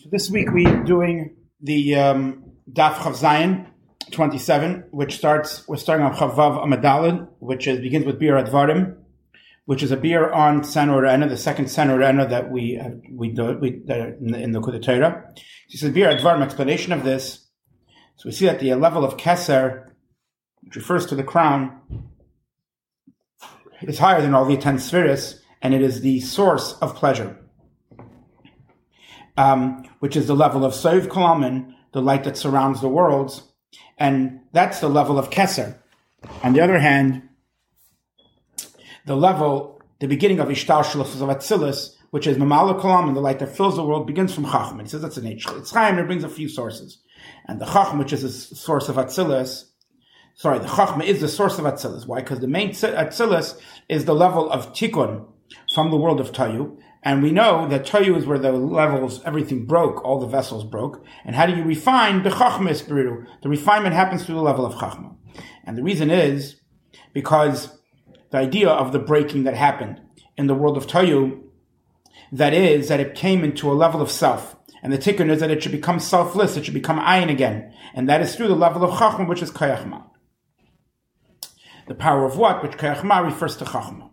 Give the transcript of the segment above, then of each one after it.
So this week we're doing the um, Daf Chav Zayin 27, which starts, we're starting on Chavav Amadalid, which is, begins with Bir Advarim, which is a beer on San Orena, the second San Orena that we have, we do we, in the, in the Kudah Torah. He says Bir Advarim, explanation of this. So we see that the level of Keser, which refers to the crown, is higher than all the ten spheres, and it is the source of pleasure um, which is the level of Soiv Kalaman, the light that surrounds the worlds, and that's the level of Keser. On the other hand, the level, the beginning of Ishtar Shalaf of Atzilus, which is Mamala Kalam, the light that fills the world, begins from Chacham. He says that's an H. Eitz Chaim, it brings a few sources. And the Chacham, which is the source of Atzilus, sorry, the Chachma is the source of Atzilus. Why? Because the main Atzilus is the level of Tikkun from the world of Tayu, and we know that Toyu is where the levels, everything broke, all the vessels broke. And how do you refine? The Chachma Espiritu. The refinement happens through the level of Chachma. And the reason is because the idea of the breaking that happened in the world of Toyu, that is, that it came into a level of self. And the tikkun is that it should become selfless, it should become ayin again. And that is through the level of Chachma, which is Kayachma. The power of what? Which Kayachma refers to Chachma.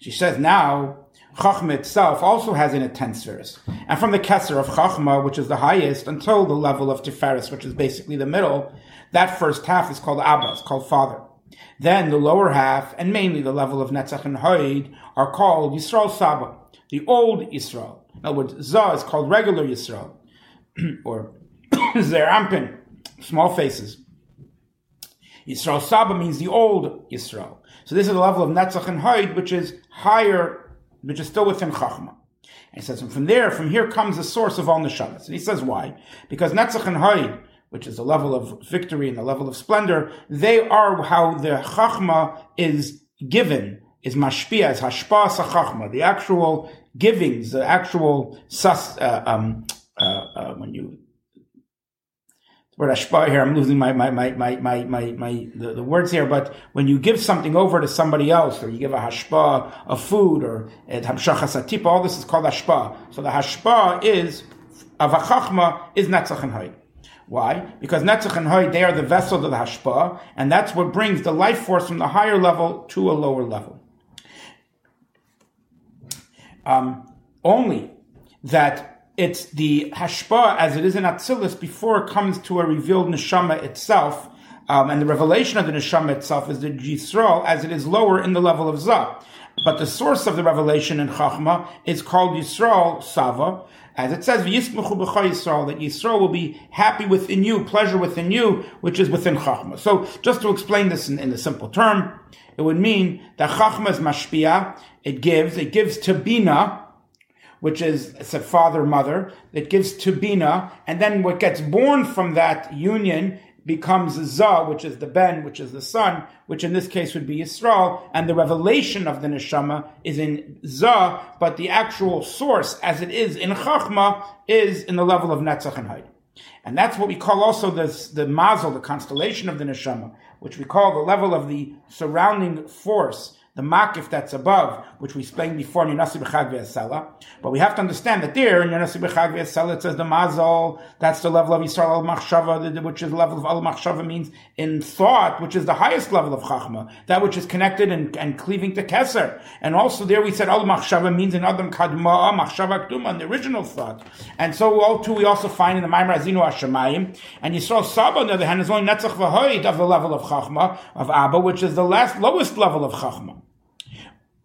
She says now, Chachma itself also has in it ten spheres. And from the Kesser of Chachma, which is the highest, until the level of Tiferes, which is basically the middle, that first half is called Abba, it's called Father. Then the lower half, and mainly the level of Netzach and Hoid, are called Yisrael Saba, the old Yisrael. In other words, Zah is called regular Yisrael, or Zer Ampin, small faces. Yisrael Saba means the old Yisrael. So this is the level of Netzach and Hoid, which is higher which is still within Chachma. And he says, and from there, from here comes the source of all neshamas. And he says why? Because Netzach and Haid, which is the level of victory and the level of splendor, they are how the Chachma is given, is mashpia, is hashpa chachma, the actual givings, the actual sus, uh, um, uh, uh, when you word ashpa here. I'm losing my my my my my my, my the, the, words here. But when you give something over to somebody else, or you give a hashpa of food, or hamshachas all this is called hashpa. So the hashpa is of a chachma is netzach and hoy. Why? Because netzach and hoy they are the vessel of the hashpa, and that's what brings the life force from the higher level to a lower level. Um, only that it's the hashpa as it is in Atzilus before it comes to a revealed neshama itself. Um, and the revelation of the neshama itself is the Yisrael as it is lower in the level of Zah. But the source of the revelation in Chachma is called Yisrael Sava, as it says, "V'yismuchu Yisrael, that Yisrael will be happy within you, pleasure within you, which is within Chachma. So, just to explain this in, in a simple term, it would mean that Chachma is mashpia, it gives, it gives to Bina, which is it's a father mother that gives to Bina, and then what gets born from that union becomes Zah, which is the Ben, which is the son, which in this case would be Yisrael, and the revelation of the neshama is in Zah, but the actual source, as it is in Chachma, is in the level of Netzach and Haid. And that's what we call also this, the mazel, the constellation of the neshama, which we call the level of the surrounding force the makif that's above, which we explained before in Yonasi B'chag V'Yasela. But we have to understand that there in Yonasi B'chag V'Yasela it says the mazal, that's the level of Yisrael al-Machshava, which is the level of al-Machshava means in thought, which is the highest level of Chachma, that which is connected and, and cleaving to Keser. And also there we said al-Machshava means in Adam Kadmon, Machshava Kduma, in the original thought. And so all too we also find in the Maimar Azinu Hashemayim, and Yisrael Saba on the other hand is only Netzach V'Hoid of the level of Chachma, of Abba, which is the last, lowest level of Chachma.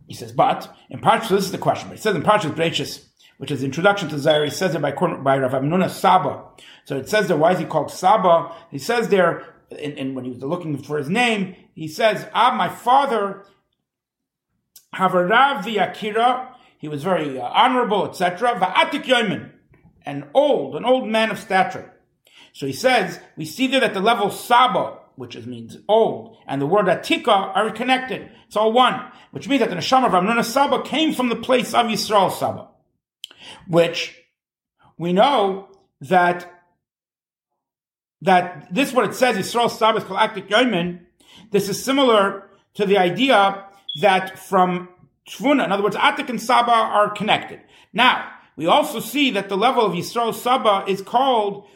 He says, but in Parshas, this is the question. But he says in Parshas Breishis, which is the introduction to Zohar, he says it by, by Rav Hamnuna Saba. So it says there, why is he called Saba? He says there, and when he was looking for his name, he says, Ah, my father, Havarav Akira, he was very uh, honorable, etc. Va'atik Yoimin, an old, an old man of stature. So he says, we see there that the level Saba, which means old, and the word atika are connected. It's all one, which means that the neshama of Ramnuna Saba came from the place of Yisrael Saba, which we know that that this what it says Yisrael Saba is galactic yomin. This is similar to the idea that from Tvuna, in other words, Atik and Saba are connected. Now, we also see that the level of Yisrael Saba is called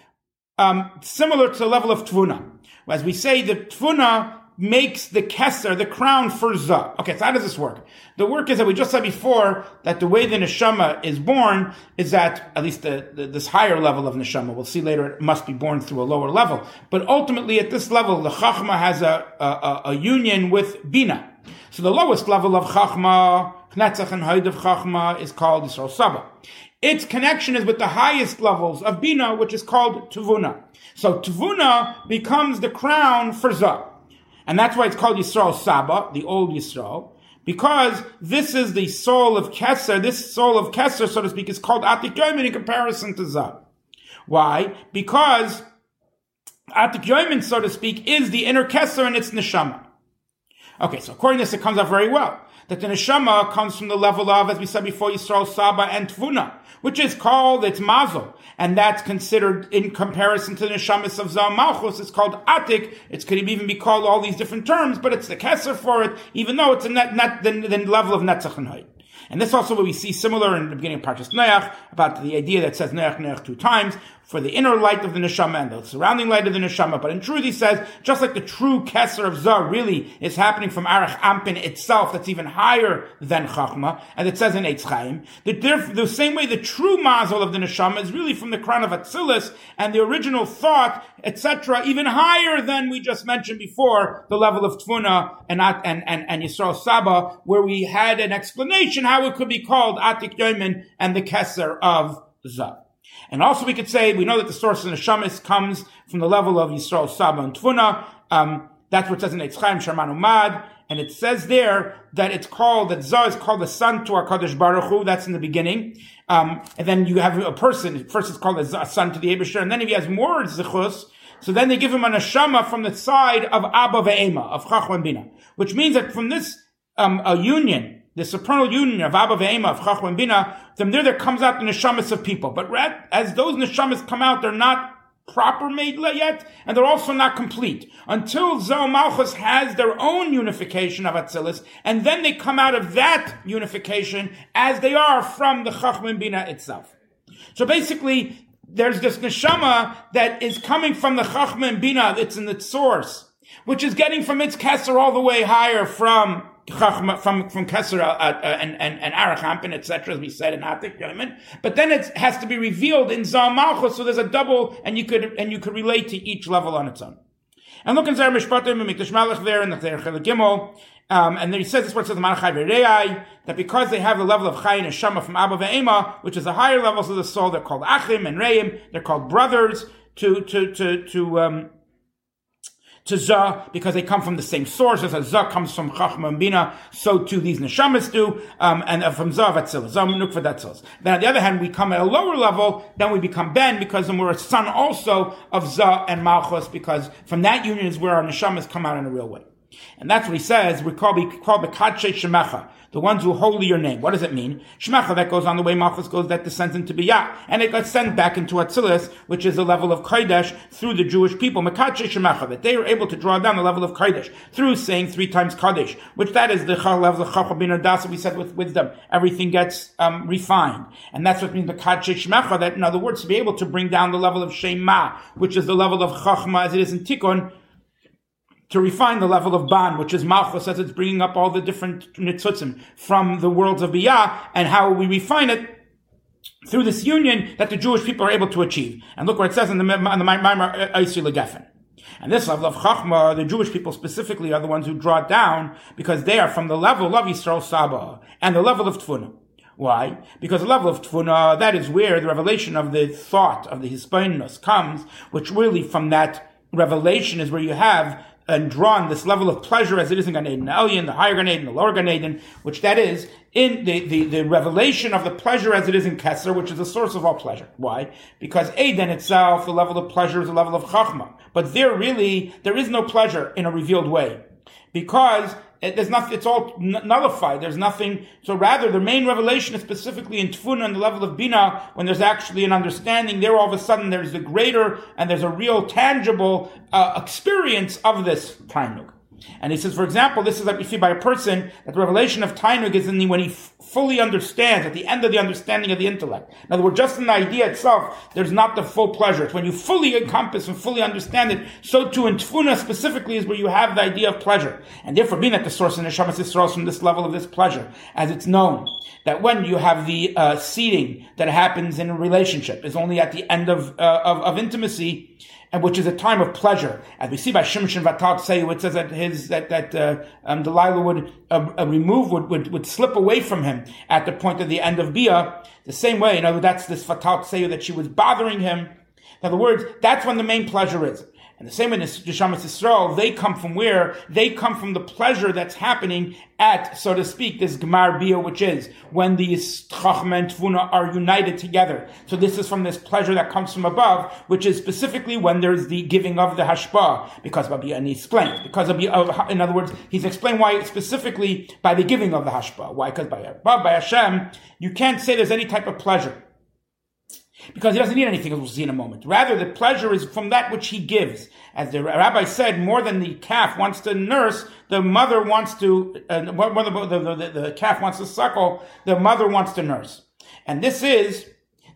um, similar to the level of Tvuna. As we say, the Tvuna makes the Kesser, the crown for Za. Okay, so how does this work? The work is that we just said before that the way the Neshama is born is that, at least the, the, this higher level of Neshama, we'll see later, it must be born through a lower level. But ultimately at this level, the Chachma has a, a, a union with Bina. So the lowest level of Chachma, Knetzach and Haid of Chachma is called Yisrael Saba. Its connection is with the highest levels of Bina, which is called Tuvuna. So Tuvuna becomes the crown for Zah. And that's why it's called Yisrael Saba, the old Yisrael, because this is the soul of Kesser. This soul of Kesser, so to speak, is called Atik Yomin in comparison to Zah. Why? Because Atik Yomin, so to speak, is the inner Kesser and its Neshama. Okay, so according to this, it comes out very well that the neshama comes from the level of, as we said before, Yisrael Saba and Tvuna, which is called its mazel, and that's considered in comparison to the neshamas of Zal Malchus. It's called Atik. It could even be called all these different terms, but it's the kesser for it, even though it's a net, net the, the level of Netzach and Hayt. And this also what we see similar in the beginning of Parshas Noach about the idea that says Noach Noach two times for the inner light of the neshama and the surrounding light of the neshama. But in truth, he says, just like the true Kesser of Zah really is happening from Arach Ampin itself, that's even higher than Chachma, and it says in Eitz Chaim, that the same way the true Mazel of the neshama is really from the crown of Atzilus and the original thought, etc., even higher than we just mentioned before, the level of Tfuna and, and, and, and Yisrael Saba, where we had an explanation how it could be called Atik Yomin and the Kesser of Zah. And also we could say, we know that the source of the Neshamis comes from the level of Yisrael Saba and Tvuna. Um, that's what it says in Eitz Chaim Sharman Umad. And it says there that it's called, that Zah is called the son to our Kaddish Baruch Hu. That's in the beginning. Um, and then you have a person, first it's called a son to the Abishur. And then if he has more Zichus, so then they give him a neshama from the side of Abba ve'ema, of Chachman Bina. Which means that from this, um, a union, the supernal union of Abba Ve'ema, of Chachma and Bina, from there there comes out the neshamas of people. But as those neshamas come out, they're not proper made yet, and they're also not complete. Until Zoh Malchus has their own unification of Atzilus, and then they come out of that unification as they are from the Chachma and Bina itself. So basically, there's this neshama that is coming from the Chachma and Bina, it's in its source, which is getting from its Kesser all the way higher from from from Kesser uh, uh, and and and etc. As we said in Atik Yomin, but then it has to be revealed in Zal Malchus, so there's a double, and you could and you could relate to each level on its own. And look in Zer Mishpatim and Mikdash Malach there in the Cher Gimel. Um, and then he says this word says the that because they have the level of Chay and Shama from Abba Ve'ema, which is the higher levels of the soul, they're called Achim and Reim, they're called brothers to to to to um, to Zah because they come from the same source. As Zah comes from Chachma and Bina, so too these neshamas do, um, and uh, from Zah Vatzil, Zah Nukva Vatzil. Then on the other hand, we come at a lower level, then we become Ben because then we're a son also of Zah and Malchus because from that union is where our neshamas come out in a real way. And that's what he says, we call, we call the Kadshe Shemecha the ones who hold your name. What does it mean? Shmecha, that goes on the way Malchus goes, that descends into Biyah. And it got sent back into Atzilus, which is the level of Kodesh through the Jewish people. Mekadshe Shmecha, that they were able to draw down the level of Kodesh through saying three times Kodesh, which that is the level of Chachabin Dasa we said with wisdom. Everything gets um, refined. And that's what means Mekadshe Shmecha, that in other words, to be able to bring down the level of Shema, which is the level of Chachma as it is in Tikkun, to refine the level of ban, which is malchus, as it's bringing up all the different nitzutzim from the worlds of biyah, and how we refine it through this union that the Jewish people are able to achieve. And look what it says in the Maimar Eisi Legefen. And this level of Chachma, the Jewish people specifically are the ones who draw it down because they are from the level of Yisrael Saba and the level of Tfuna. Why? Because the level of Tfuna, that is where the revelation of the thought of the Hispainus comes, which really from that revelation is where you have and drawn this level of pleasure as it is in Gan Eden Elyon, the higher Gan Eden, the lower Gan Eden, which that is in the, the, the revelation of the pleasure as it is in Kesser, which is the source of all pleasure. Why? Because Eden itself, the level of pleasure is a level of Chachma. But there really, there is no pleasure in a revealed way. Because it, there's nothing, it's all nullified. There's nothing. So rather, the main revelation is specifically in Tfuna on the level of Bina, when there's actually an understanding. There, all of a sudden, there's a greater and there's a real tangible uh, experience of this Tainug. And he says, for example, this is like we see by a person that the revelation of Tainug is in when he f- fully understands, at the end of the understanding of the intellect. In other words, just in the idea itself, there's not the full pleasure. It's when you fully encompass and fully understand it, so too in Tfuna specifically is where you have the idea of pleasure. And therefore, being at the source in Neshamas Yisrael from this level of this pleasure, as it's known, that when you have the uh, seeding that happens in a relationship is only at the end of, uh, of, of intimacy, and which is a time of pleasure, as we see by Shimshon Vatal say, it says that his that that uh, um, Delilah would uh, remove would, would would slip away from him at the point of the end of Bia. The same way, you know, that's this Vatal say that she was bothering him. In other words, that's when the main pleasure is. And the same way in Neshamas Yisrael, they come from where? They come from the pleasure that's happening at, so to speak, this Gemar Bia, which is when these Chachma and Tvuna are united together. So this is from this pleasure that comes from above, which is specifically when there's the giving of the Hashpa, because and he explains, because of, uh, in other words, he's explained why specifically by the giving of the Hashpa. Why? Because by above, by Hashem, you can't say there's any type of pleasure because he doesn't need anything, as we'll see in a moment. Rather, the pleasure is from that which he gives. As the rabbi said, more than the calf wants to nurse, the mother wants to, uh, the, the, the, the calf wants to suckle, the mother wants to nurse. And this is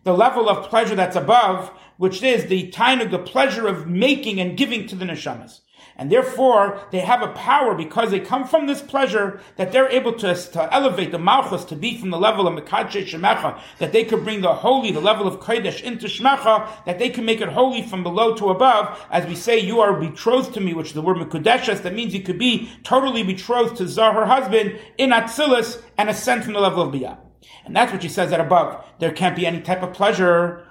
the level of pleasure that's above, which is the time of the pleasure of making and giving to the neshamas. And therefore, they have a power because they come from this pleasure that they're able to, to elevate the Malchus to be from the level of Mekadshe Shemecha, that they could bring the holy, the level of Kodesh into Shmecha, that they can make it holy from below to above. As we say, you are betrothed to me, which is the word Mekudeshes, that means you could be totally betrothed to Zah, her husband, in Atzilus, and ascend from the level of Biyah. And that's what she says that above. There can't be any type of pleasure.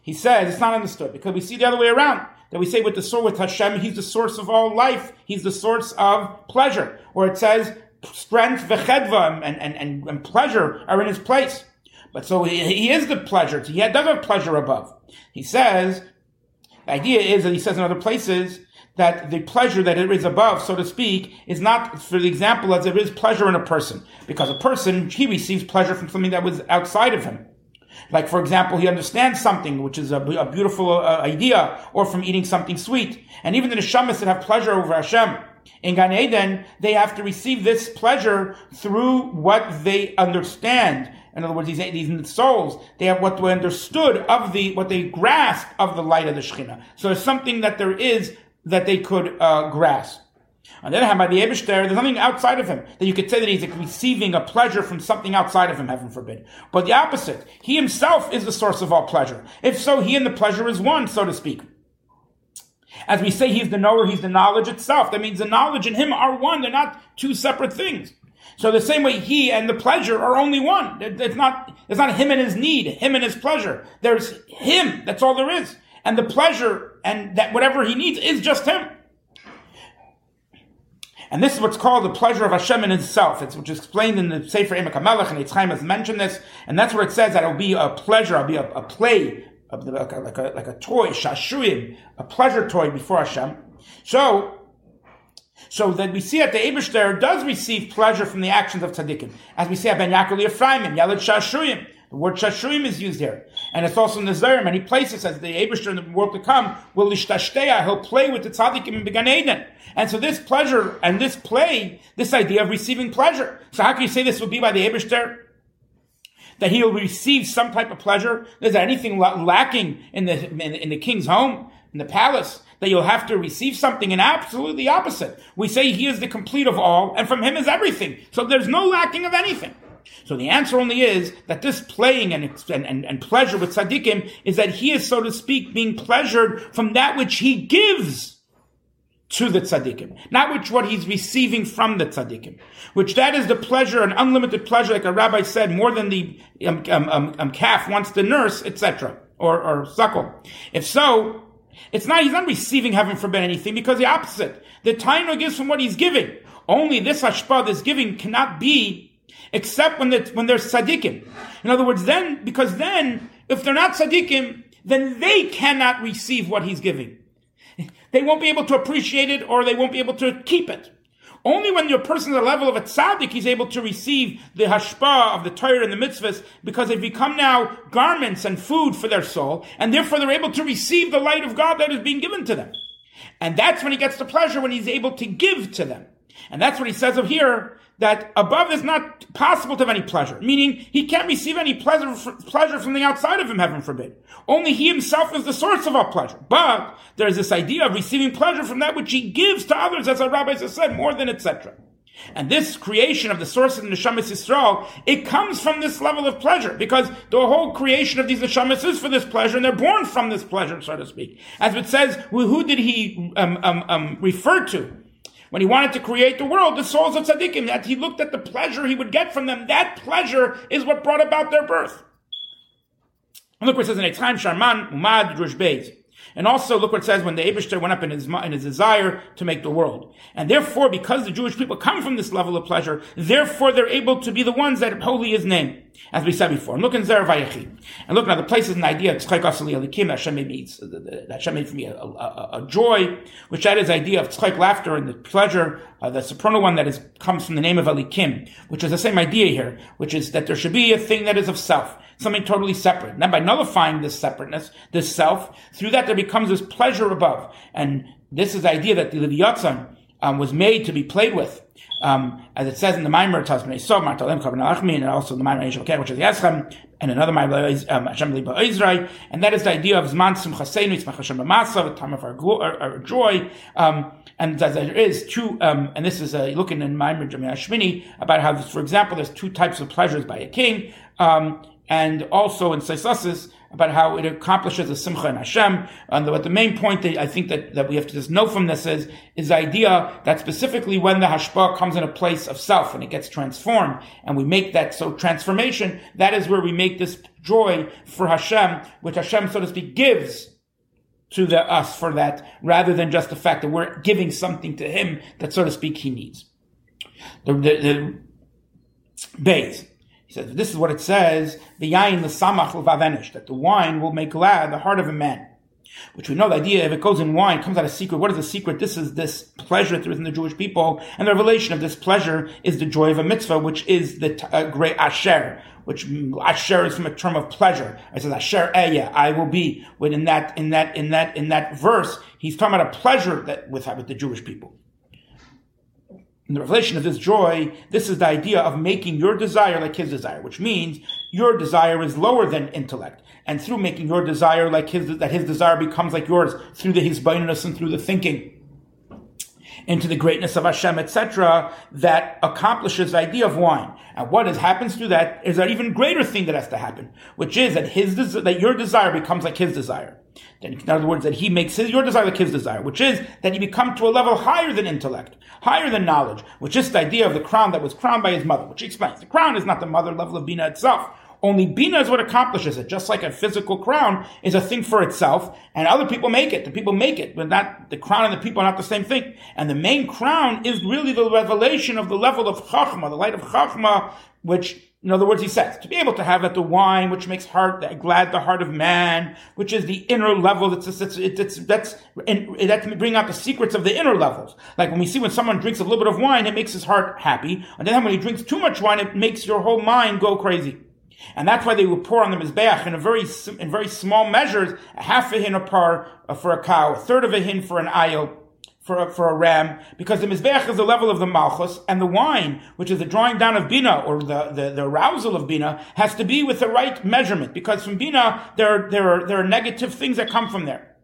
He says it's not understood because we see the other way around that we say with the source with Hashem, He's the source of all life. He's the source of pleasure. Or it says strength, vechedva, and, and, and, and pleasure are in His place. But so he, he is the pleasure. He does have pleasure above. He says, the idea is that he says in other places that the pleasure that it is above, so to speak, is not, for the example, as there is pleasure in a person. Because a person, he receives pleasure from something that was outside of him. Like, for example, he understands something, which is a, a beautiful uh, idea, or from eating something sweet. And even the neshamas that have pleasure over Hashem, in Gan Eden, they have to receive this pleasure through what they understand. In other words, these, these souls, they have what they understood of the, what they grasp of the light of the Shekhinah. So there's something that there is that they could uh, grasp. On the other hand, by the Abishter, there's nothing outside of him that you could say that he's receiving a pleasure from something outside of him, heaven forbid. But the opposite, he himself is the source of all pleasure. If so, he and the pleasure is one, so to speak. As we say, he's the knower, he's the knowledge itself. That means the knowledge and him are one. They're not two separate things. So the same way he and the pleasure are only one. It's not, it's not him and his need, him and his pleasure. There's him. That's all there is. And the pleasure and that whatever he needs is just him. And this is what's called the pleasure of Hashem in itself. It's which is explained in the Sefer Emek HaMelech, and Eitz Chaim has mentioned this, and that's where it says that it'll be a pleasure, it'll be a, a play, like a, like a, like a toy, shashuyim, a pleasure toy before Hashem. So, so that we see that the Abishter does receive pleasure from the actions of tzaddikim. As we say, Ben Yaakov Ephraimim, Yalad Shashuyim. The word Shashuyim is used here. And it's also in the Zohar, many places, as the Abishter in the world to come will Lishtashtea, he'll play with the tzaddikim in Began Eden. And so this pleasure and this play, this idea of receiving pleasure. So how can you say this would be by the Abishter? That he'll receive some type of pleasure? Is there anything lacking in the, in, in the king's home, in the palace? that you'll have to receive something and absolutely opposite. We say he is the complete of all, and from him is everything. So there's no lacking of anything. So the answer only is that this playing and, and, and pleasure with tzaddikim is that he is, so to speak, being pleasured from that which he gives to the tzaddikim, not which what he's receiving from the tzaddikim, which that is the pleasure, an unlimited pleasure, like a rabbi said, more than the um, um, um, um calf wants to nurse, etc., or, or suckle. If so, it's not, he's not receiving, heaven forbid, anything, because the opposite. The tainug gives from what he's giving. Only this hashpah, this giving, cannot be except when, when they're tzaddikim. In other words, then, because then, if they're not tzaddikim, then they cannot receive what he's giving. They won't be able to appreciate it or they won't be able to keep it. Only when your person is at the level of a tzaddik, he's able to receive the hashpah of the Torah and the mitzvahs because they've become now garments and food for their soul, and therefore they're able to receive the light of God that is being given to them. And that's when he gets the pleasure when he's able to give to them. And that's what he says of here, that above is not possible to have any pleasure, meaning he can't receive any pleasure, pleasure from the outside of him, heaven forbid. Only he himself is the source of all pleasure. But there's this idea of receiving pleasure from that which he gives to others, as our rabbis have said, more than etc. And this creation of the source of the Neshamas Yisrael, it comes from this level of pleasure, because the whole creation of these Neshamas is for this pleasure, and they're born from this pleasure, so to speak. As it says, who did he um, um, um, refer to? When he wanted to create the world, the souls of tzaddikim, that he looked at the pleasure he would get from them, that pleasure is what brought about their birth. And look what it says in Eitzchaim Sharman, Umad, Drush Beis. And also, look what it says when the Abishter went up in his, in his desire to make the world. And therefore, because the Jewish people come from this level of pleasure, therefore they're able to be the ones that holy his name. As we said before. And look in Zer Vayechi. And look now, the place is an idea, Tzchak Asali Alikim, that Hashem made me, that Hashem made for me a, a, a, joy, which that is idea of Tzchak laughter and the pleasure, uh, the soprano one that is, comes from the name of Alikim, which is the same idea here, which is that there should be a thing that is of self something totally separate. And by nullifying this separateness, this self, through that there becomes this pleasure above. And this is the idea that the Leviathan um, was made to be played with. Um, as it says in the Maimer Tasman Esau, Martalem Kabin and also the Maimer Yishal which is the Yeschem, and another Maimer um, Hashem Liba and that is the idea of Zman Simchaseinu, Yitzmach Hashem B'Masa, the time of our, our, our joy, um, and as there is two, um, and this is uh, looking in Maimer Shmini, about how, for example, there's two types of pleasures by a king, um, and also in Saisasis about how it accomplishes a simcha in Hashem. And the, the main point that I think that, that we have to just know from this is, is the idea that specifically when the hashpa comes in a place of self and it gets transformed and we make that so transformation, that is where we make this joy for Hashem, which Hashem, so to speak, gives to the us for that, rather than just the fact that we're giving something to him that, so to speak, he needs. The, the, the base. He says, this is what it says, the yain l'samach l'vavenish, that the wine will make glad the heart of a man. Which we know the idea, if it goes in wine, comes out a secret. What is the secret? This is this pleasure that there is in the Jewish people. And the revelation of this pleasure is the joy of a mitzvah, which is the uh, great asher, which asher is from a term of pleasure. It says asher eya, I will be. When in that, in that, in that, in that verse, he's talking about a pleasure that with, with the Jewish people in the revelation of this joy, this is the idea of making your desire like his desire, which means your desire is lower than intellect. And through making your desire like his, that his desire becomes like yours through the hisbonenus and through the thinking into the greatness of Hashem, etc., that accomplishes the idea of wine. And what is, happens through that is an even greater thing that has to happen, which is that his, that your desire becomes like his desire. In other words, that he makes his, your desire like his desire, which is that you become to a level higher than intellect, higher than knowledge, which is the idea of the crown that was crowned by his mother, which he explains. The crown is not the mother level of Bina itself. Only Bina is what accomplishes it, just like a physical crown is a thing for itself, and other people make it. The people make it, but not, the crown and the people are not the same thing. And the main crown is really the revelation of the level of Chachma, the light of Chachma, which in other words, he says, to be able to have at the wine, which makes heart, glad the heart of man, which is the inner level, that's, it's, it's, that's, and that can bring out the secrets of the inner levels. Like when we see when someone drinks a little bit of wine, it makes his heart happy. And then when he drinks too much wine, it makes your whole mind go crazy. And that's why they would pour on the Mizbeach in a very, in very small measures, a half a hin a par uh, for a cow, a third of a hin for an ayil, for a, for a ram, because the mizbeach is the level of the malchus, and the wine, which is the drawing down of bina or the, the, the arousal of bina, has to be with the right measurement. Because from bina, there there are there are negative things that come from there.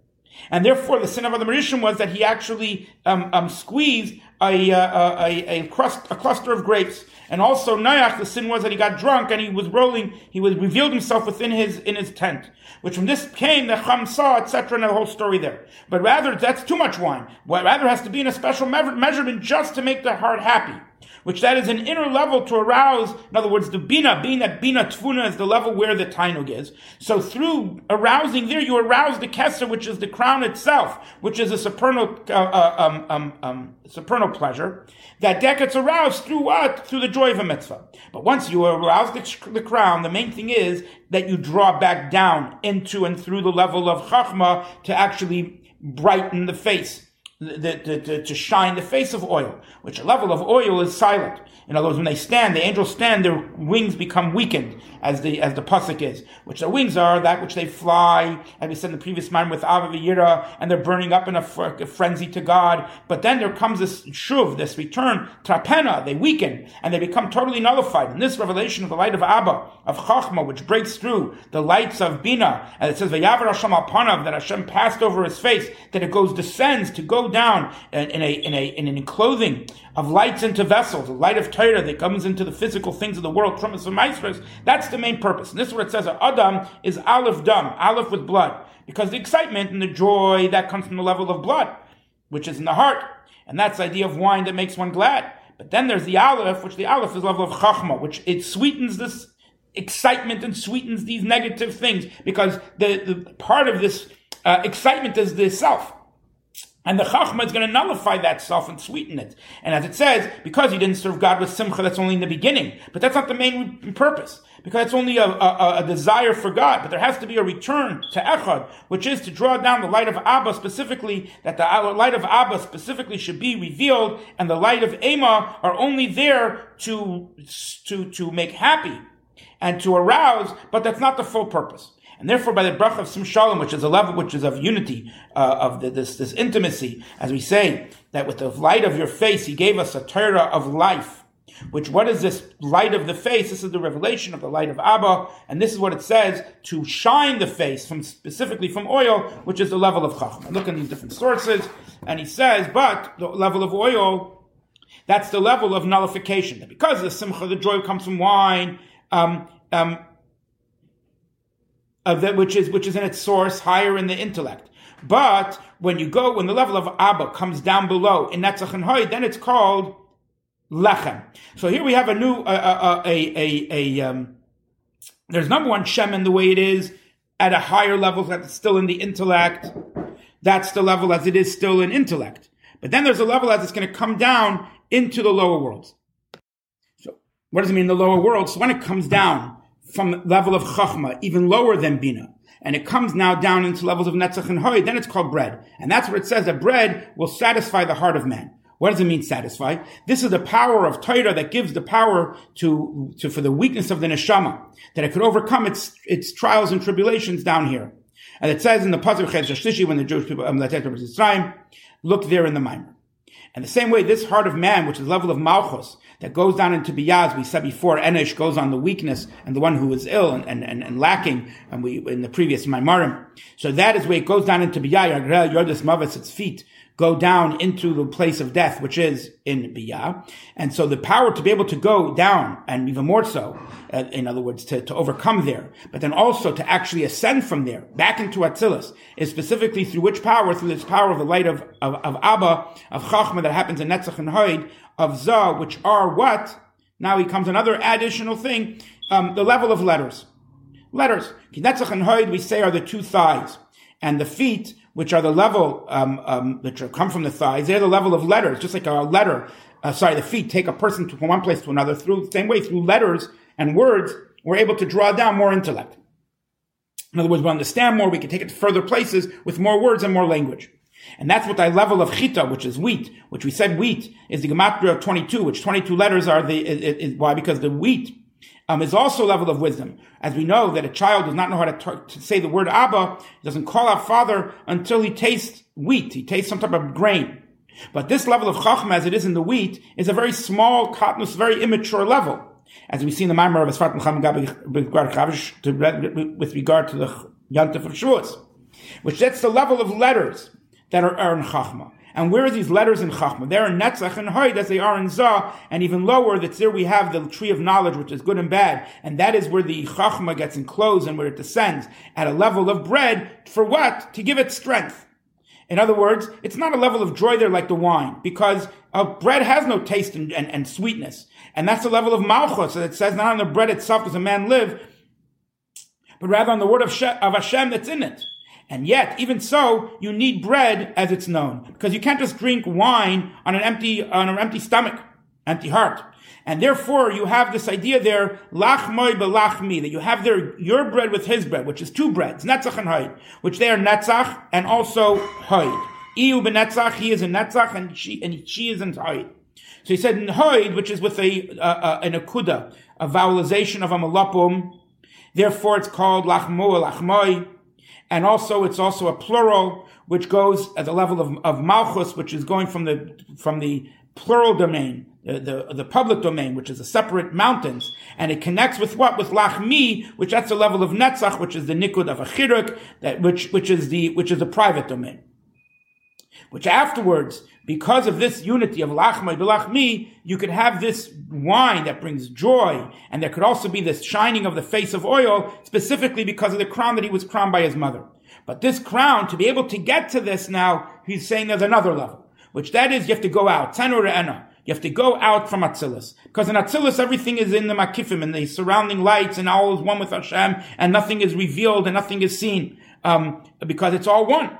And therefore, the sin of the Mauritian was that he actually um, um, squeezed a, uh, a, a, crust, a cluster of grapes. And also, Noach, the sin was that he got drunk and he was rolling, he was revealed himself within his, in his tent. Which from this came the chamsa, etc., and the whole story there. But rather, that's too much wine. Rather, has to be in a special measurement just to make the heart happy which that is an inner level to arouse. In other words, the bina, being that bina tfuna is the level where the tainug is. So through arousing there, you arouse the kesser, which is the crown itself, which is a supernal, uh, uh, um, um, um, supernal pleasure. That that gets aroused through what? Through the joy of a mitzvah. But once you arouse the, the crown, the main thing is that you draw back down into and through the level of chachma to actually brighten the face the, the, the, to shine the face of oil, which a level of oil is silent. In other words, when they stand, the angels stand, their wings become weakened, as the as the pasuk is. Which their wings are that which they fly, as we said in the previous mind with Avaviyira, and they're burning up in a, fr- a, frenzy to God. But then there comes this shuv, this return, trapena, they weaken, and they become totally nullified. And this revelation of the light of Abba, of Chachma, which breaks through the lights of Bina, and it says, Vayavar Hashem Alpanav, that Hashem passed over his face, that it goes, descends to go down in a, in a, in an clothing of lights into vessels, the light of Torah that comes into the physical things of the world, trumas and maasros, that's the main purpose. And this is where it says Adam is Aleph Dam, Aleph with blood. Because the excitement and the joy that comes from the level of blood, which is in the heart. And that's the idea of wine that makes one glad. But then there's the Aleph, which the Aleph is level of Chachma, which it sweetens this excitement and sweetens these negative things because the, the part of this uh, excitement is the self. And the Chachma is going to nullify that self and sweeten it. And as it says, because he didn't serve God with Simcha, that's only in the beginning. But that's not the main purpose. Because it's only a, a, a, desire for God. But there has to be a return to Echad, which is to draw down the light of Abba specifically, that the light of Abba specifically should be revealed, and the light of Ema are only there to, to, to make happy and to arouse, but that's not the full purpose. And therefore, by the bracha of Sim which is a level which is of unity, uh, of the, this, this intimacy, as we say, that with the light of your face, he gave us a Torah of life. Which, what is this light of the face? This is the revelation of the light of Abba, and this is what it says to shine the face from specifically from oil, which is the level of Chachma. Look at these different sources, and he says, but the level of oil, that's the level of nullification. That because the simcha, the joy comes from wine, um, um, of that which is which is in its source higher in the intellect. But when you go when the level of Abba comes down below in Netzach and Hoy, then it's called Lechem. So here we have a new uh, uh, a a a um, there's number one Shem in the way it is at a higher level that's still in the intellect. That's the level as it is still in intellect. But then there's a level as it's going to come down into the lower worlds. So what does it mean the lower worlds? So when it comes down from the level of chachma, even lower than bina, and it comes now down into levels of netzach and hoy, then it's called bread. And that's where it says that bread will satisfy the heart of man. What does it mean satisfy? This is the power of Torah that gives the power to, to, for the weakness of the neshama, that it could overcome its, its trials and tribulations down here. And it says in the Pasuk Shlishi, when the Jewish people, um, look there in the Mimer. And the same way, this heart of man, which is the level of Malchus, that goes down into Biyaz, we said before, Enish goes on the weakness and the one who is ill and, and, and, lacking, and we, in the previous Maimarim. So that is where it goes down into Biyah, Yodis Mavis, its feet, go down into the place of death, which is in Biyah. And so the power to be able to go down, and even more so, uh, in other words, to, to overcome there, but then also to actually ascend from there back into Atzilus, is specifically through which power? Through this power of the light of, of, of Abba, of Chachma that happens in Netzach and Hoid, of Za, which are what? Now he comes another additional thing, um, the level of letters. Letters. Kinetzach and Hoid, we say, are the two thighs. And the feet, which are the level, um, um, which come from the thighs, they're the level of letters, just like a letter. Uh, sorry, the feet take a person to, from one place to another through the same way, through letters and words, we're able to draw down more intellect. In other words, we understand more, we can take it to further places with more words and more language. And that's what I level of chita, which is wheat, which we said wheat is the gematria of 22, which 22 letters are the, is, why? Because the wheat um, is also a level of wisdom. As we know that a child does not know how to, to say the word Abba, he doesn't call out father until he tastes wheat. He tastes some type of grain. But this level of chachma, as it is in the wheat, is a very small, cottonous, very immature level. As we see in the Maimar of Esfat with regard to the Yantif of Shuas, which that's the level of letters that are, are in Chachma. And where are these letters in Chachma? They're in Netzach and Hoyd as they are in Zah, and even lower, that's there we have the tree of knowledge, which is good and bad. And that is where the Chachma gets enclosed and where it descends at a level of bread. For what? To give it strength. In other words, it's not a level of joy there like the wine, because uh, bread has no taste and, and, and, sweetness. And that's the level of malchus, that it says not on the bread itself does a man live, but rather on the word of, She- of Hashem that's in it. And yet, even so, you need bread as it's known. Because you can't just drink wine on an empty, on an empty stomach, empty heart. And therefore, you have this idea there, lachmoy belachmi, that you have there your bread with his bread, which is two breads, netzach and hoid, which they are netzach and also hoid. Iu benetzach, he is in netzach, and she, and she is in hoid. So he said in hoid, which is with a, uh, an akuda, a vowelization of a malapum. Therefore it's called lachmu, lachmoi. And also, it's also a plural, which goes at the level of, of malchus, which is going from the, from the plural domain, the, the, the, public domain, which is a separate mountains, and it connects with what? With lachmi, which that's the level of netzach, which is the nikud of a chiruk, that, which, which is the, which is the private domain. Which afterwards, because of this unity of lachma bilachmi, you could have this wine that brings joy, and there could also be this shining of the face of oil, specifically because of the crown that he was crowned by his mother. But this crown, to be able to get to this now, he's saying there's another level, which that is you have to go out, tenor ena. You have to go out from Atzilus. Because in Atzilus, everything is in the Makifim, and the surrounding lights, and all is one with Hashem, and nothing is revealed, and nothing is seen, um, because it's all one.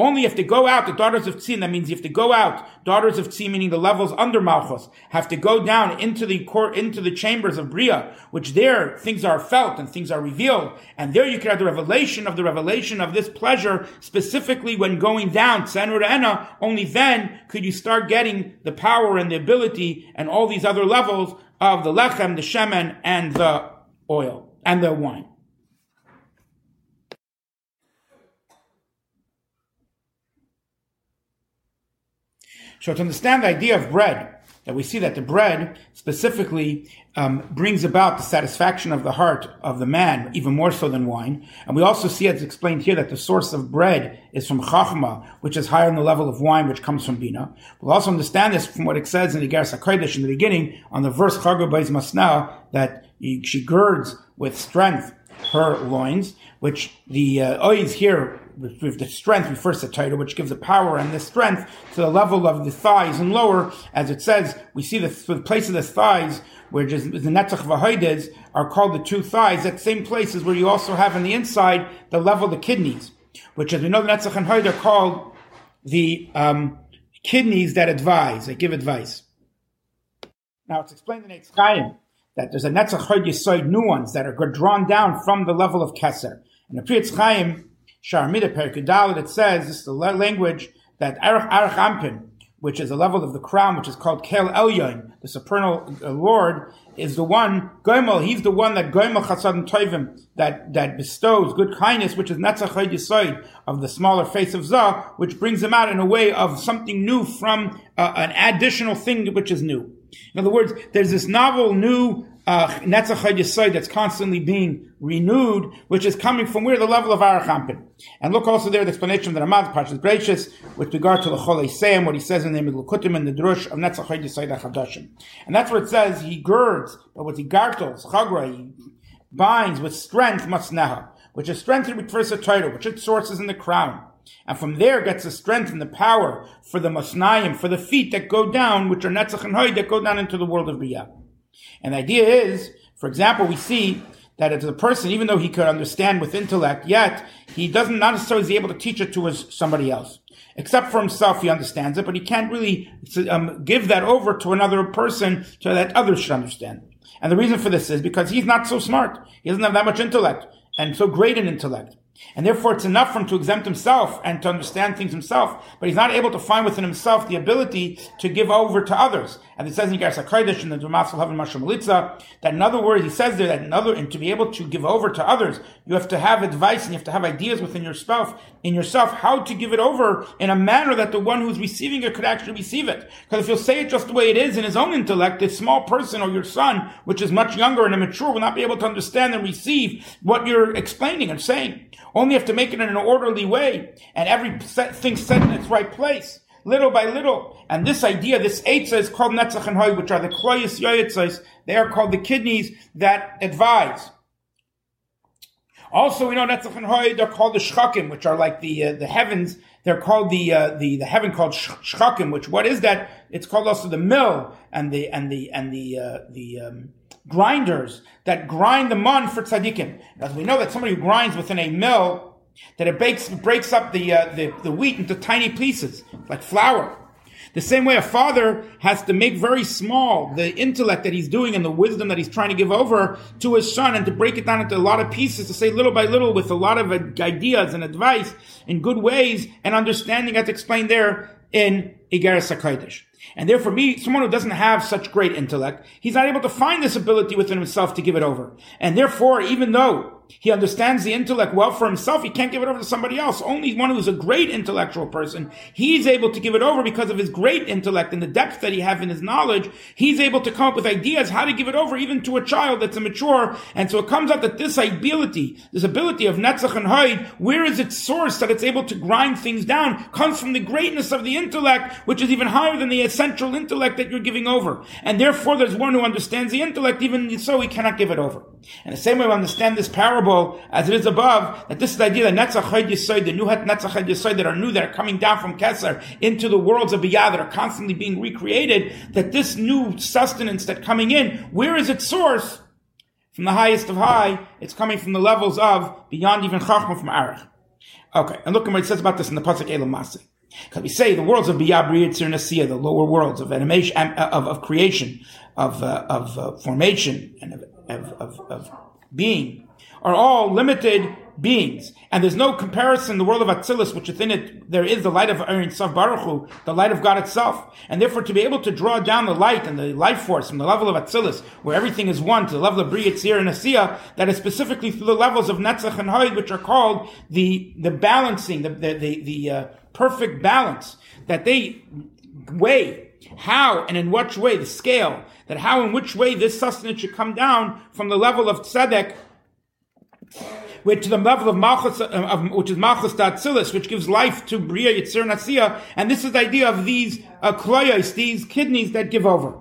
Only if to go out, the daughters of Tzin, that means you have to go out, daughters of Tzin, meaning the levels under Malchus, have to go down into the court, into the chambers of Bria, which there things are felt and things are revealed. And there you can have the revelation of the revelation of this pleasure, specifically when going down, Tzenur Ena, only then could you start getting the power and the ability and all these other levels of the lechem, the shemen, and the oil, and the wine. So to understand the idea of bread, that we see that the bread specifically um, brings about the satisfaction of the heart of the man, even more so than wine. And we also see, as explained here, that the source of bread is from chachma, which is higher than the level of wine, which comes from bina. We'll also understand this from what it says in the Igeres HaKodesh in the beginning, on the verse Chago Beis Masna, that she girds with strength her loins, which the uh, ois here with the strength refers to Torah, which gives the power and the strength to the level of the thighs and lower, as it says, we see the, the place of the thighs, where the netzach v'hoides are called the two thighs, That same places where you also have on the inside the level of the kidneys, which as we know the netzach and hoid are called the um, kidneys that advise, that give advice. Now it's explained in Eitz Chaim that there's a netzach hoid yisoid ones that are drawn down from the level of keser. And the Pri Etz Chaim Sharmida Perikudal, it says, this is the language that Arach Arach Ampin, which is a level of the crown, which is called Kel Elyon, the supernal uh, Lord, is the one, Goimel, he's the one that Goimel Chasad Toivim, that, that bestows good kindness, which is Netzach Yisoid, of the smaller face of Zah, which brings him out in a way of something new from uh, an additional thing which is new. In other words, there's this novel, new uh, Netzach that's constantly being renewed, which is coming from where the level of Arachampin. And look also there the explanation of the Ramad Pashas Gracious with regard to the Chol Seim, what he says in the Miglukutim and the Drush of Netzach Yisrael Chadashim. And that's where it says he girds, but with he gartles, chagra, he binds with strength masneha, which is strengthened with first title, which its source is in the crown. And from there gets the strength and the power for the masnayim, for the feet that go down, which are netzach and hoy, that go down into the world of Biyah. And the idea is, for example, we see that it's a person, even though he could understand with intellect, yet he doesn't not necessarily be able to teach it to his, somebody else. Except for himself, he understands it, but he can't really um, give that over to another person so that others should understand. And the reason for this is because he's not so smart. He doesn't have that much intellect and so great an intellect. And therefore it's enough for him to exempt himself and to understand things himself, but he's not able to find within himself the ability to give over to others. And it says in Igeres HaKodesh in the Dumas Havin Mashra that in other words, he says there that in other, and to be able to give over to others, you have to have advice and you have to have ideas within yourself, in yourself, how to give it over in a manner that the one who's receiving it could actually receive it. Because if you'll say it just the way it is in his own intellect, this small person or your son, which is much younger and immature, will not be able to understand and receive what you're explaining and saying. Only have to make it in an orderly way, and everything set in its right place, little by little. And this idea, this eitzah is called netzach and hoy, which are the kloyis yoyetzais. They are called the kidneys that advise. Also, we know netzach and hoy, they're called the shchakim, which are like the uh, the heavens. They're called the uh, the the heaven called shchakim. Which what is that? It's called also the mill and the and the and the uh, the um, grinders that grind the mun for tzaddikim. As we know that somebody who grinds within a mill, that it breaks, breaks up the, uh, the, the wheat into tiny pieces, like flour. The same way a father has to make very small the intellect that he's doing and the wisdom that he's trying to give over to his son and to break it down into a lot of pieces to say little by little with a lot of ideas and advice in good ways and understanding as explained there in Igeres HaKadosh. And therefore, me, someone who doesn't have such great intellect, he's not able to find this ability within himself to give it over. And therefore, even though he understands the intellect well for himself. He can't give it over to somebody else. Only one who's a great intellectual person, he's able to give it over because of his great intellect and the depth that he has in his knowledge. He's able to come up with ideas how to give it over even to a child that's immature. And so it comes out that this ability, this ability of Netzach and Haid, where is its source that it's able to grind things down, comes from the greatness of the intellect, which is even higher than the essential intellect that you're giving over. And therefore there's one who understands the intellect, even so he cannot give it over. And the same way we understand this parable as it is above, that this is the idea that Netzach Yisoid, the new Netzach Yisoid that are new, that are coming down from Keser into the worlds of Biyah that are constantly being recreated, that this new sustenance that coming in, where is its source? From the highest of high, it's coming from the levels of beyond even Chachma from Arach. Okay, and look at what it says about this in the Pasuk Elam Masi. Because we say the worlds of Biyah, Briyitzir, Nasiya, the lower worlds of animation, of, of creation, of, uh, of uh, formation, and of, of, of being, are all limited beings. And there's no comparison in the world of Atzilus, which within it there is the light of Ein Sof Baruch Hu, the light of God itself. And therefore to be able to draw down the light and the life force from the level of Atzilus, where everything is one, to the level of Bri, Yitzir, and Asiya, that is specifically through the levels of Netzach and Hoid, which are called the, the balancing, the, the, the, the uh, perfect balance, that they weigh how and in which way, the scale, that how and which way this sustenance should come down from the level of tzedek which the level of Malchus, uh, of, which is Malchus Datzilis, which gives life to Bria Yitzir Nasiya, and this is the idea of these uh, kloyos, these kidneys that give over.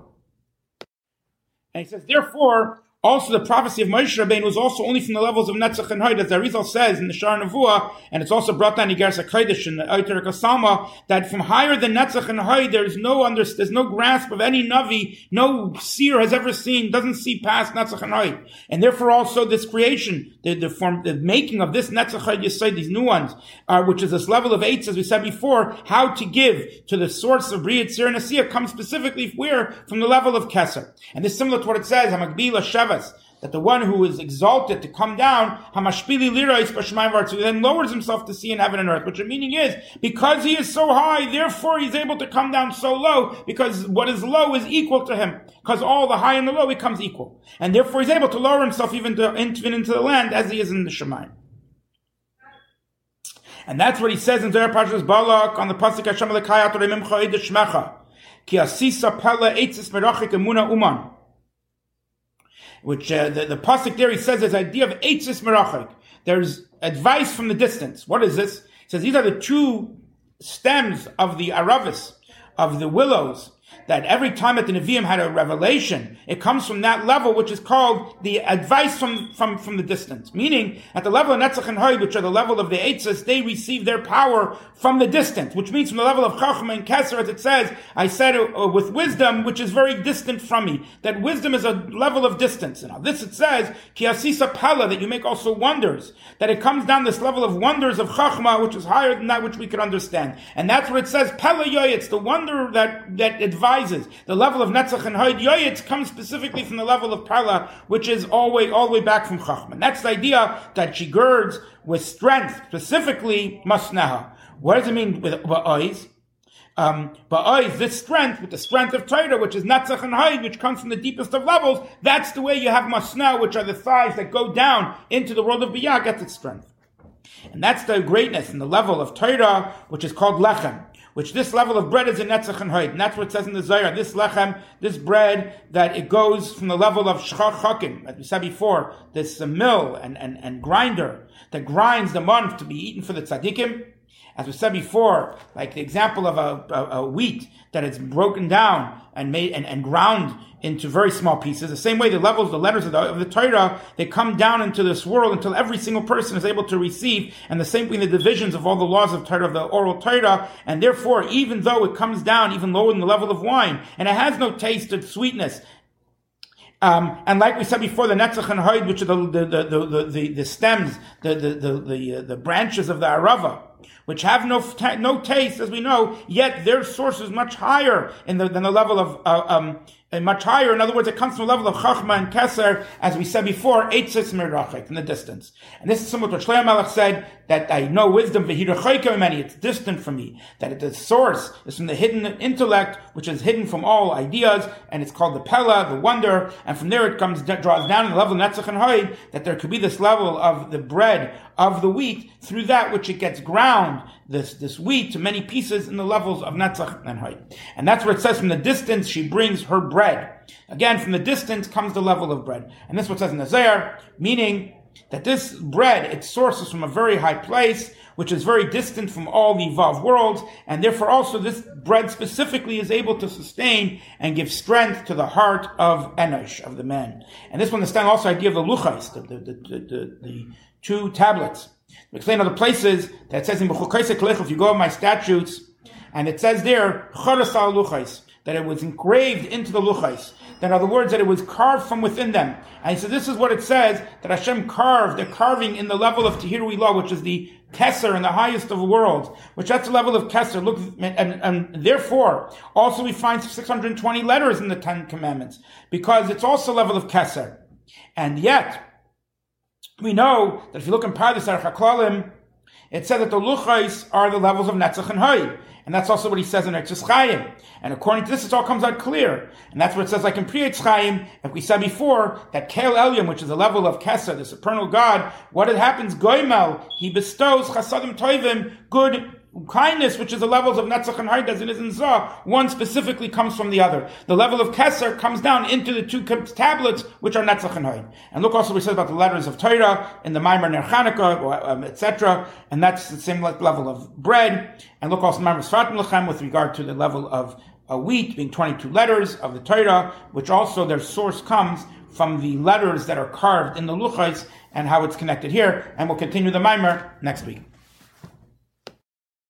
And he says, therefore, also, the prophecy of Moshe Rabbeinu was also only from the levels of Netzach and Hoyd, as Arizal says in the Shar Nevuah, and it's also brought down in Gersa Kodesh in the Oiter Kasalma, that from higher than Netzach and Hoyd, there's no under, there's no grasp of any Navi, no seer has ever seen, doesn't see past Netzach and Hoyd. And therefore also this creation, the, the form, the making of this Netzach Hoyd Yisai, these new ones, uh, which is this level of eights, as we said before, how to give to the source of Riyad and Asiyah comes specifically where? From the level of Keser. And this is similar to what it says, Hamagbila That the one who is exalted to come down, Hamashpili Lirais then lowers himself to see in heaven and earth, which the meaning is, because he is so high, therefore he's able to come down so low, because what is low is equal to him. Because all the high and the low becomes equal. And therefore he's able to lower himself even, to, even into the land as he is in the Shemayim. And that's what he says in Zohar Pashas Balak on the Pasuk Hashem Lekayat Remim Chayid Shmecha. Ki asisa pella eitzis merachik emuna uman which uh, the, the pasuk there he says this idea of eitzis merachik. There's advice from the distance. What is this? He says these are the two stems of the aravis, of the willows, that every time that the Nevi'im had a revelation, it comes from that level, which is called the advice from, from, from the distance. Meaning, at the level of Netzach and Hoy, which are the level of the Eitzes, they receive their power from the distance, which means from the level of Chachma and Keser, as it says, I said uh, with wisdom, which is very distant from me. That wisdom is a level of distance. Now, this it says, Ki asisa pala, that you make also wonders. That it comes down this level of wonders of Chachma, which is higher than that which we could understand. And that's what it says, Pella Yoy, it's the wonder that, that advises the level of Netzach and Hoyd Yoyitz comes specifically from the level of Parla, which is all the way, all the way back from Chachman. That's the idea that she girds with strength, specifically Masneha. What does it mean with Ba'oiz? Um, Ba'oiz, this strength, with the strength of Torah, which is Netzach and Hoyd, which comes from the deepest of levels, that's the way you have Masneha, which are the thighs that go down into the world of Biyah, gets its strength. And that's the greatness and the level of Torah, which is called Lechem which this level of bread is in Netzach and Hoyd. And that's what it says in the Zohar. This lechem, this bread, that it goes from the level of Shchach as we said before, this mill and, and, and grinder that grinds the month to be eaten for the tzaddikim. As we said before, like the example of a, a, a wheat that is broken down and made and, and ground into very small pieces. The same way the levels, the letters of the, of the Torah, they come down into this world until every single person is able to receive. And the same way the divisions of all the laws of Torah, of the oral Torah. And therefore, even though it comes down even lower than the level of wine, and it has no taste of sweetness, um, and like we said before, the netzach and hoid, which are the the, the, the, the, the stems, the the the the, uh, the branches of the arava, which have no no taste, as we know, yet their source is much higher in the, than the level of uh, um, and much higher. In other words, it comes from a level of Chachma and Keser, as we said before, Eitzis Mirachik, in the distance. And this is similar to what Shlomo Melech said, that I know wisdom, many, it's distant from me. That the source is from the hidden intellect, which is hidden from all ideas, and it's called the Pella, the wonder, and from there it comes, draws down in the level of Netzach and Hoyd, that there could be this level of the bread of the wheat, through that which it gets ground, this, this wheat to many pieces in the levels of Netzach and Hoyd. And that's where it says from the distance she brings her bread. Again, from the distance comes the level of bread. And this is what says in the Zohar, meaning that this bread, its source is from a very high place, which is very distant from all the Vav worlds, and therefore also this bread specifically is able to sustain and give strength to the heart of Enosh, of the man. And this will understand also the idea of the luchais, the, the, the, the, the two tablets. We explain other places that says in if you go in my statutes, and it says there, luchais, that it was engraved into the luchais. In other words, that it was carved from within them. And said, this is what it says, that Hashem carved, the carving in the level of Tehirui law, which is the Kesser in the highest of the world, which that's the level of Kesser. Look, and, and therefore, also we find 620 letters in the Ten Commandments, because it's also level of Kesser. And yet, we know that if you look in Pardes Archaklalim, it said that the Luchais are the levels of Netzach and Hay. And that's also what he says in Eitz Chaim. And according to this, it all comes out clear. And that's what it says, like in Pri Chaim, like we said before, that Kel Elyon, which is the level of Kesa, the supernal God, what it happens, Goimel, he bestows Chasadim Toivim, good kindness, which is the levels of Netzach and Haid, as it is in Zah, one specifically comes from the other. The level of Keser comes down into the two tablets, which are Netzach and Haid. And look also what we said about the letters of Torah in the Maimer Ner Chanukah, um, etc. And that's the same level of bread. And look also Maimer Sfatim Lechem with regard to the level of a wheat being 22 letters of the Torah, which also their source comes from the letters that are carved in the Luchais and how it's connected here. And we'll continue the Maimer next week.